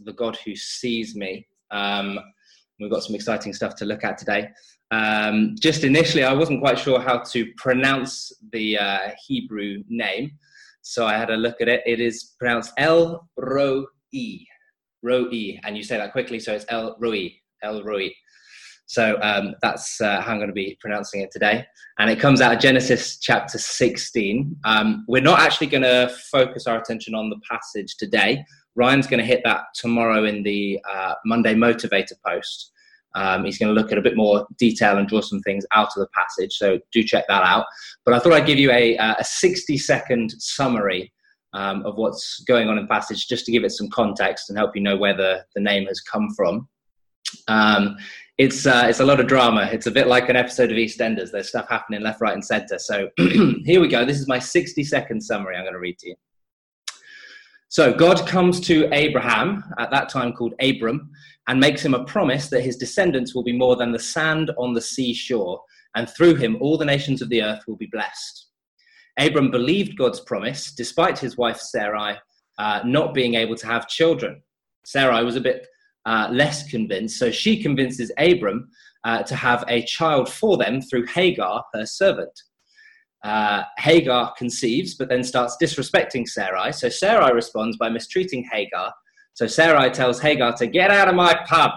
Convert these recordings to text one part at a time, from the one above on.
the God who sees me. Um, we've got some exciting stuff to look at today. Um, just initially, I wasn't quite sure how to pronounce the uh, Hebrew name, so I had a look at it. It is pronounced El Roi, Roi, and you say that quickly, so it's El Roi, El Roi. So um, that's uh, how I'm going to be pronouncing it today. And it comes out of Genesis chapter 16. Um, we're not actually going to focus our attention on the passage today. Ryan's going to hit that tomorrow in the uh, Monday Motivator post. Um, he's going to look at a bit more detail and draw some things out of the passage. So do check that out. But I thought I'd give you a, uh, a 60 second summary um, of what's going on in passage just to give it some context and help you know where the, the name has come from. Um, it's uh, it's a lot of drama. It's a bit like an episode of EastEnders. There's stuff happening left, right, and centre. So here we go. This is my 60 second summary. I'm going to read to you. So God comes to Abraham, at that time called Abram, and makes him a promise that his descendants will be more than the sand on the seashore, and through him all the nations of the earth will be blessed. Abram believed God's promise, despite his wife Sarai uh, not being able to have children. Sarai was a bit uh, less convinced, so she convinces Abram uh, to have a child for them through Hagar, her servant. Uh, Hagar conceives, but then starts disrespecting Sarai. So Sarai responds by mistreating Hagar. So Sarai tells Hagar to get out of my pub,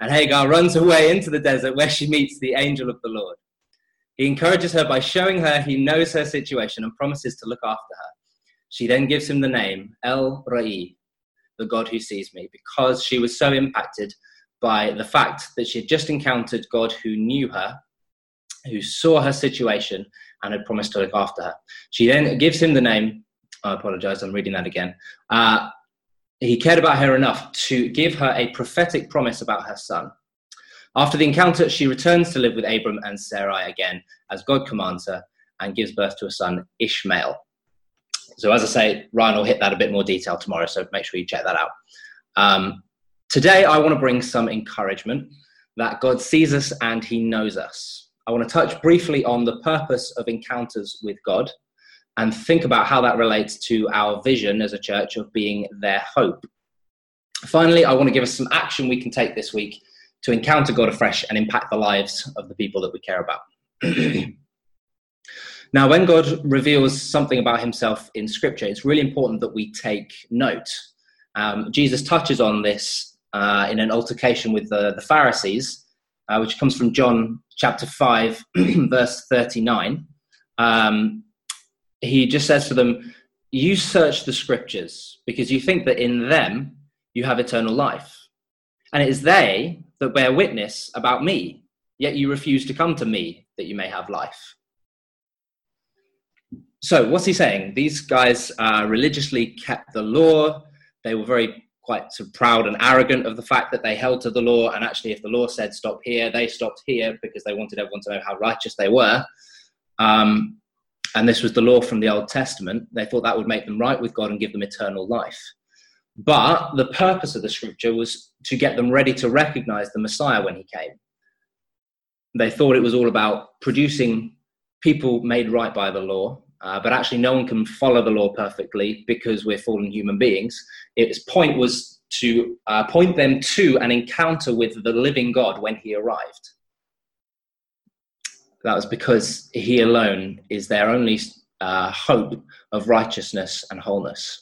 and Hagar runs away into the desert where she meets the angel of the Lord. He encourages her by showing her he knows her situation and promises to look after her. She then gives him the name El Roi, the God who sees me, because she was so impacted by the fact that she had just encountered God who knew her, who saw her situation, and had promised to look after her. She then gives him the name. I apologize, I'm reading that again. Uh, he cared about her enough to give her a prophetic promise about her son. After the encounter, she returns to live with Abram and Sarai again, as God commands her, and gives birth to a son, Ishmael. So, as I say, Ryan will hit that a bit more detail tomorrow, so make sure you check that out. Um, today, I want to bring some encouragement that God sees us and he knows us. I want to touch briefly on the purpose of encounters with God and think about how that relates to our vision as a church of being their hope. Finally, I want to give us some action we can take this week to encounter God afresh and impact the lives of the people that we care about. now, when God reveals something about himself in Scripture, it's really important that we take note. Um, Jesus touches on this uh, in an altercation with the, the Pharisees uh, which comes from John chapter 5, verse 39. Um, he just says to them, You search the scriptures because you think that in them you have eternal life. And it is they that bear witness about me, yet you refuse to come to me that you may have life. So, what's he saying? These guys uh, religiously kept the law. They were very quite sort of proud and arrogant of the fact that they held to the law. And actually, if the law said stop here, they stopped here because they wanted everyone to know how righteous they were. Um, and this was the law from the Old Testament. They thought that would make them right with God and give them eternal life. But the purpose of the scripture was to get them ready to recognize the Messiah when he came. They thought it was all about producing people made right by the law uh, but actually, no one can follow the law perfectly because we're fallen human beings. Its point was to uh, point them to an encounter with the living God when he arrived. That was because he alone is their only uh, hope of righteousness and wholeness.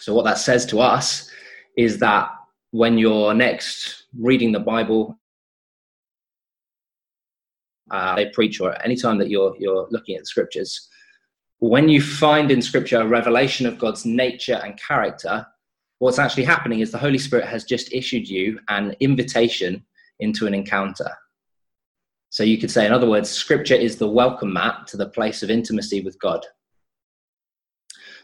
So, what that says to us is that when you're next reading the Bible, uh, they preach, or any time that you're you're looking at the scriptures, when you find in scripture a revelation of God's nature and character, what's actually happening is the Holy Spirit has just issued you an invitation into an encounter. So you could say, in other words, scripture is the welcome mat to the place of intimacy with God.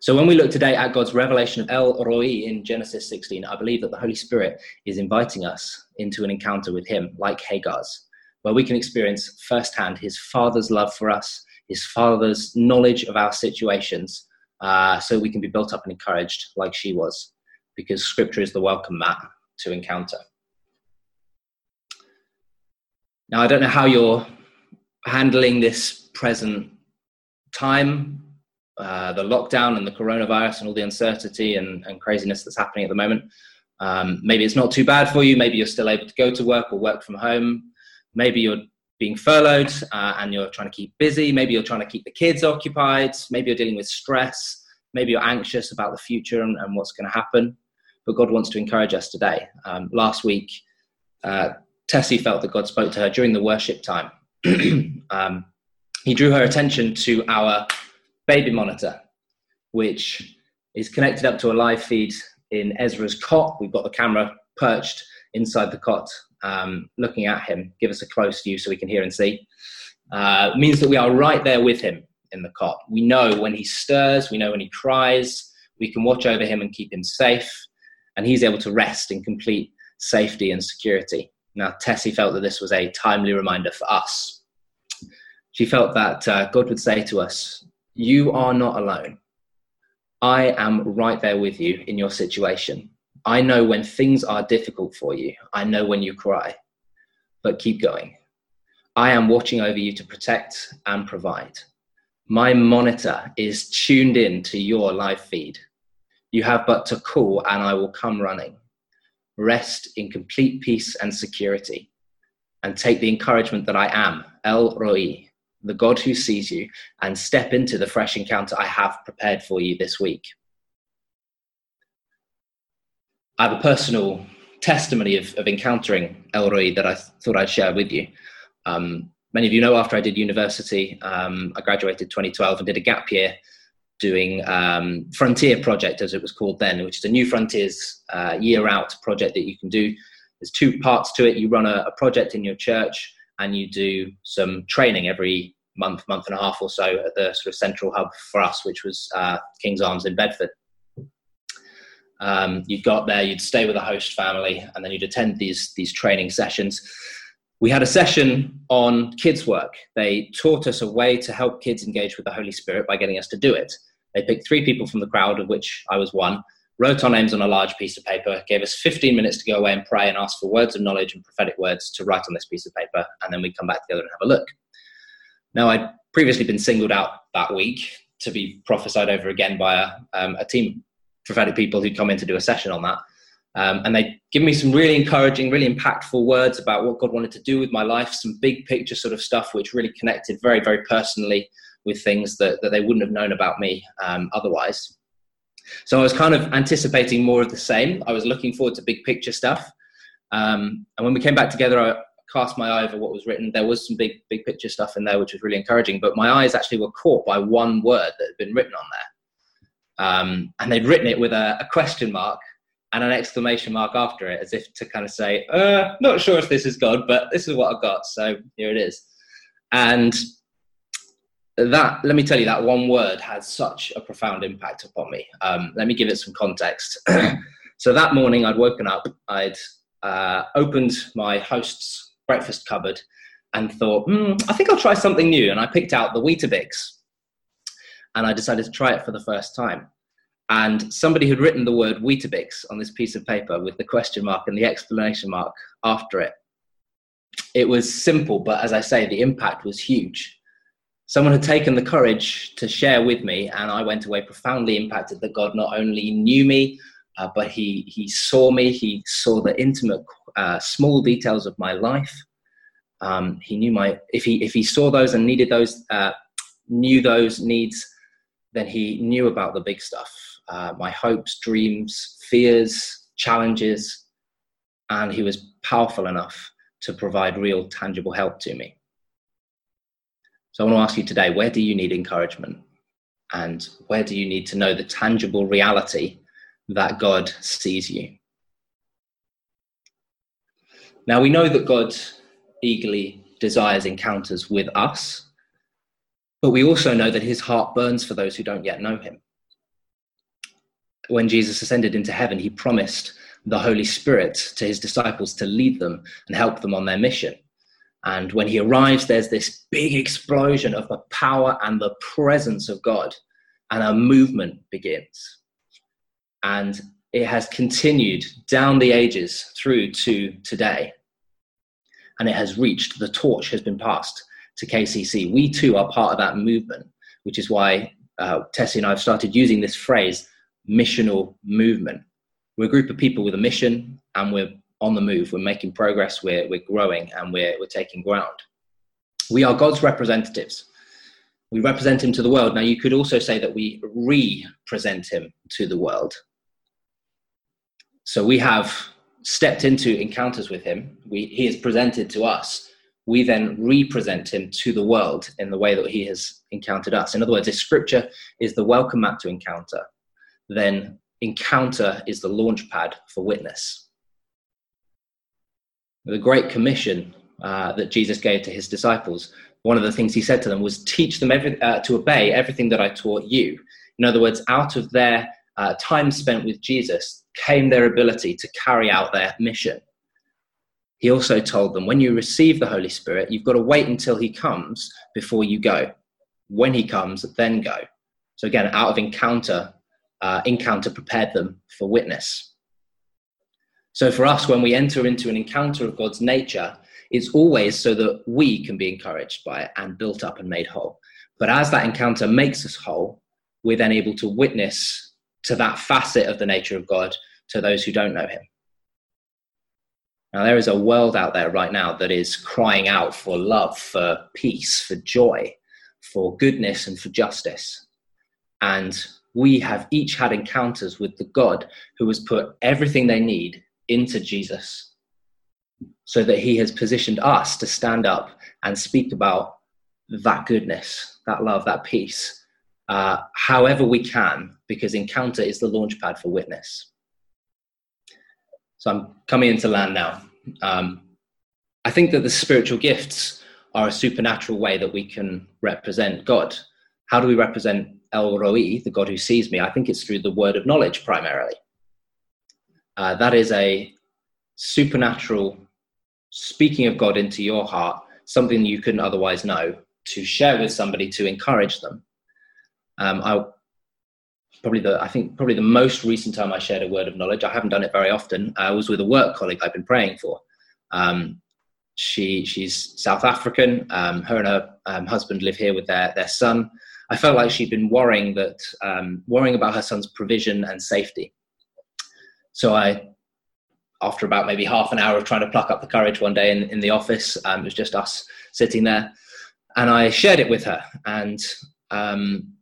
So when we look today at God's revelation of El Roi in Genesis 16, I believe that the Holy Spirit is inviting us into an encounter with Him, like Hagar's, where we can experience firsthand His Father's love for us his father's knowledge of our situations uh, so we can be built up and encouraged like she was, because scripture is the welcome mat to encounter. Now, I don't know how you're handling this present time, uh, the lockdown and the coronavirus and all the uncertainty and, and craziness that's happening at the moment. Um, maybe it's not too bad for you. Maybe you're still able to go to work or work from home. Maybe you're being furloughed uh, and you're trying to keep busy. Maybe you're trying to keep the kids occupied. Maybe you're dealing with stress. Maybe you're anxious about the future and, and what's going to happen. But God wants to encourage us today. Um, last week, uh, Tessie felt that God spoke to her during the worship time. um, he drew her attention to our baby monitor, which is connected up to a live feed in Ezra's cot. We've got the camera perched inside the cot, um, looking at him. Give us a close view so we can hear and see. Uh, means that we are right there with him in the cot. We know when he stirs, we know when he cries, we can watch over him and keep him safe, and he's able to rest in complete safety and security. Now, Tessie felt that this was a timely reminder for us. She felt that uh, God would say to us, You are not alone. I am right there with you in your situation. I know when things are difficult for you. I know when you cry, but keep going. I am watching over you to protect and provide. My monitor is tuned in to your live feed. You have but to call and I will come running. Rest in complete peace and security and take the encouragement that I am, El Roi, the God who sees you, and step into the fresh encounter I have prepared for you this week. I have a personal testimony of, of encountering El Roi that I th- thought I'd share with you. Um, many of you know after I did university, um, I graduated 2012 and did a gap year doing um, Frontier Project, as it was called then, which is a Newfrontiers uh, year out project that you can do. There's two parts to it. You run a, a project in your church and you do some training every month, month and a half or so at the sort of central hub for us, which was uh, King's Arms in Bedford. Um, you'd got there, you'd stay with a host family, and then you'd attend these these training sessions. We had a session on kids' work. They taught us a way to help kids engage with the Holy Spirit by getting us to do it. They picked three people from the crowd, of which I was one, wrote our names on a large piece of paper, gave us 15 minutes to go away and pray and ask for words of knowledge and prophetic words to write on this piece of paper, and then we'd come back together and have a look. Now, I'd previously been singled out that week to be prophesied over again by a, um, a team prophetic people who'd come in to do a session on that. Um, and they give me some really encouraging, really impactful words about what God wanted to do with my life, some big picture sort of stuff, which really connected very, very personally with things that, that they wouldn't have known about me um, otherwise. So I was kind of anticipating more of the same. I was looking forward to big picture stuff. Um, and when we came back together, I cast my eye over what was written. There was some big, big picture stuff in there, which was really encouraging. But my eyes actually were caught by one word that had been written on there. Um, and they'd written it with a, a, question mark and an exclamation mark after it, as if to kind of say, uh, not sure if this is God, but this is what I've got. So here it is. And that let me tell you that one word had such a profound impact upon me um, let me give it some context so that morning i'd woken up i'd uh, opened my host's breakfast cupboard and thought mm, i think i'll try something new and i picked out the weetabix and i decided to try it for the first time. And somebody had written the word weetabix on this piece of paper with the question mark and the exclamation mark after it. It was simple but as i say the impact was huge. Someone had taken the courage to share with me, and I went away profoundly impacted that God not only knew me, uh, but he, he saw me, he saw the intimate, uh, small details of my life. Um, he knew my, if he, if he saw those and needed those, uh, knew those needs, then he knew about the big stuff uh, my hopes, dreams, fears, challenges, and he was powerful enough to provide real, tangible help to me. So I want to ask you today where do you need encouragement? And where do you need to know the tangible reality that God sees you? Now we know that God eagerly desires encounters with us, but we also know that his heart burns for those who don't yet know him. When Jesus ascended into heaven, he promised the Holy Spirit to his disciples to lead them and help them on their mission. And when he arrives, there's this big explosion of the power and the presence of God, and a movement begins. And it has continued down the ages through to today. And it has reached, the torch has been passed to KCC. We too are part of that movement, which is why uh, Tessie and I have started using this phrase, missional movement. we're a group of people with a mission and we're on the move. We're making progress, we're, we're growing, and we're, we're taking ground. We are God's representatives. We represent him to the world. Now, you could also say that we represent him to the world. So we have stepped into encounters with him. We, he is presented to us. We then represent him to the world in the way that he has encountered us. In other words, if scripture is the welcome mat to encounter, then encounter is the launch pad for witness. The Great Commission uh, that Jesus gave to his disciples, one of the things he said to them was, Teach them every, uh, to obey everything that I taught you. In other words, out of their uh, time spent with Jesus came their ability to carry out their mission. He also told them, When you receive the Holy Spirit, you've got to wait until he comes before you go. When he comes, then go. So, again, out of encounter, uh, encounter prepared them for witness. So, for us, when we enter into an encounter of God's nature, it's always so that we can be encouraged by it and built up and made whole. But as that encounter makes us whole, we're then able to witness to that facet of the nature of God to those who don't know Him. Now, there is a world out there right now that is crying out for love, for peace, for joy, for goodness, and for justice. And we have each had encounters with the God who has put everything they need into Jesus so that he has positioned us to stand up and speak about that goodness, that love, that peace, uh, however we can, because encounter is the launch pad for witness. So I'm coming into land now. Um, I think that the spiritual gifts are a supernatural way that we can represent God. How do we represent El Roi, the God who sees me, I think it's through the word of knowledge primarily. Uh, that is a supernatural speaking of God into your heart, something you couldn't otherwise know, to share with somebody to encourage them. Um, I probably the I think probably the most recent time I shared a word of knowledge. I haven't done it very often. I was with a work colleague I've been praying for. Um, she she's South African. Um, her and her um, husband live here with their their son. I felt like she'd been worrying that um, worrying about her son's provision and safety. So I, after about maybe half an hour of trying to pluck up the courage one day in, in the office, um, it was just us sitting there, and I shared it with her and um,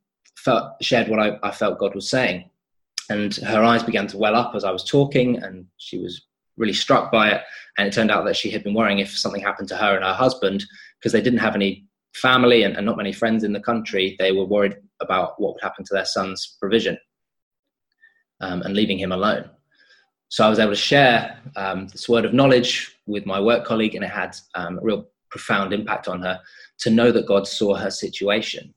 felt, shared what I, I felt God was saying. And her eyes began to well up as I was talking, and she was really struck by it. And it turned out that she had been worrying if something happened to her and her husband because they didn't have any family and, and not many friends in the country, they were worried about what would happen to their son's provision um, and leaving him alone. So I was able to share um, this word of knowledge with my work colleague, and it had um, a real profound impact on her to know that God saw her situation.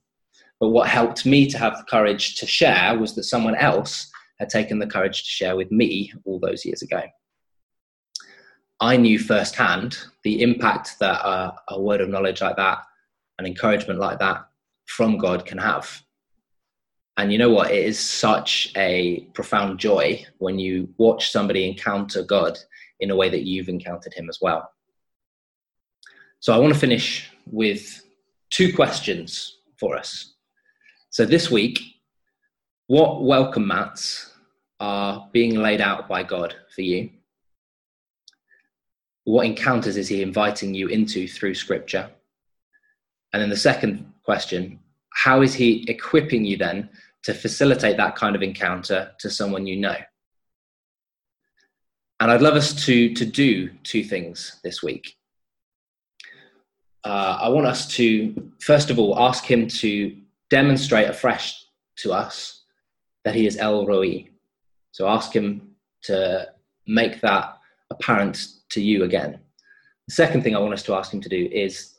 But what helped me to have the courage to share was that someone else had taken the courage to share with me all those years ago. I knew firsthand the impact that uh, a word of knowledge like that and encouragement like that from God can have. And you know what? It is such a profound joy when you watch somebody encounter God in a way that you've encountered Him as well. So I want to finish with two questions for us. So this week, what welcome mats are being laid out by God for you? What encounters is He inviting you into through Scripture? And then the second question how is he equipping you then to facilitate that kind of encounter to someone you know? And I'd love us to, to do two things this week. Uh, I want us to, first of all, ask him to demonstrate afresh to us that he is El Roi. So ask him to make that apparent to you again. The second thing I want us to ask him to do is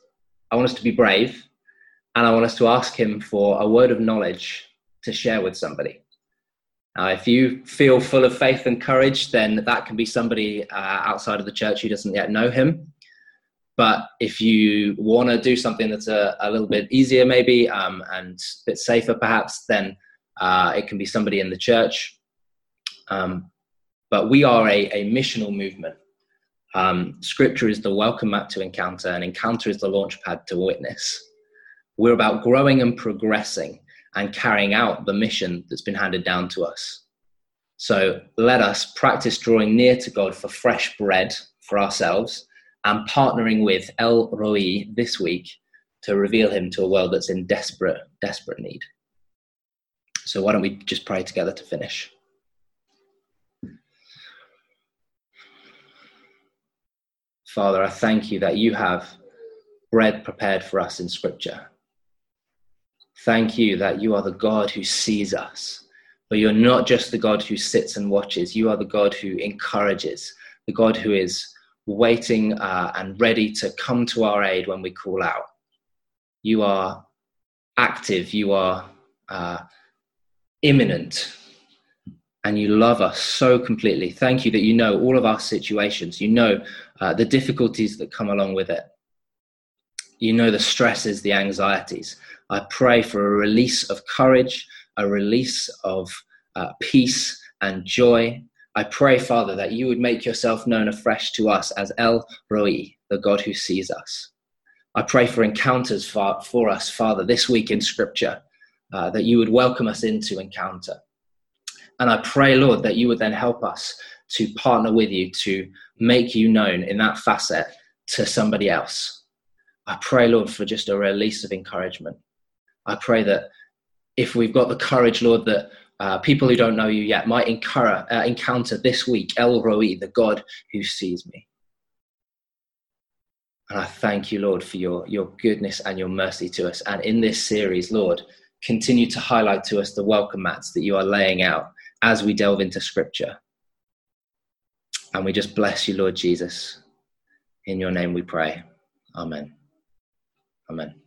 I want us to be brave and I want us to ask him for a word of knowledge to share with somebody. Now, if you feel full of faith and courage, then that can be somebody uh, outside of the church who doesn't yet know him. But if you want to do something that's a, a, little bit easier, maybe, um, and a bit safer, perhaps, then uh, it can be somebody in the church. Um, but we are a, a missional movement. Um, scripture is the welcome mat to encounter, and encounter is the launch pad to witness. We're about growing and progressing and carrying out the mission that's been handed down to us. So let us practice drawing near to God for fresh bread for ourselves and partnering with El Roi this week to reveal him to a world that's in desperate, desperate need. So why don't we just pray together to finish? Father, I thank you that you have bread prepared for us in Scripture. Thank you that you are the God who sees us, but you're not just the God who sits and watches. You are the God who encourages, the God who is waiting uh, and ready to come to our aid when we call out. You are active, you are uh, imminent, and you love us so completely. Thank you that you know all of our situations. You know uh, the difficulties that come along with it. You know the stresses, the anxieties. I pray for a release of courage, a release of uh, peace and joy. I pray, Father, that you would make yourself known afresh to us as El Roi, the God who sees us. I pray for encounters for, for us, Father, this week in Scripture, uh, that you would welcome us into encounter. And I pray, Lord, that you would then help us to partner with you to make you known in that facet to somebody else. I pray, Lord, for just a release of encouragement. I pray that if we've got the courage, Lord, that uh, people who don't know you yet might encounter, uh, encounter this week El Roi, the God who sees me. And I thank you, Lord, for your, your goodness and your mercy to us. And in this series, Lord, continue to highlight to us the welcome mats that you are laying out as we delve into scripture. And we just bless you, Lord Jesus. In your name we pray. Amen. Amen.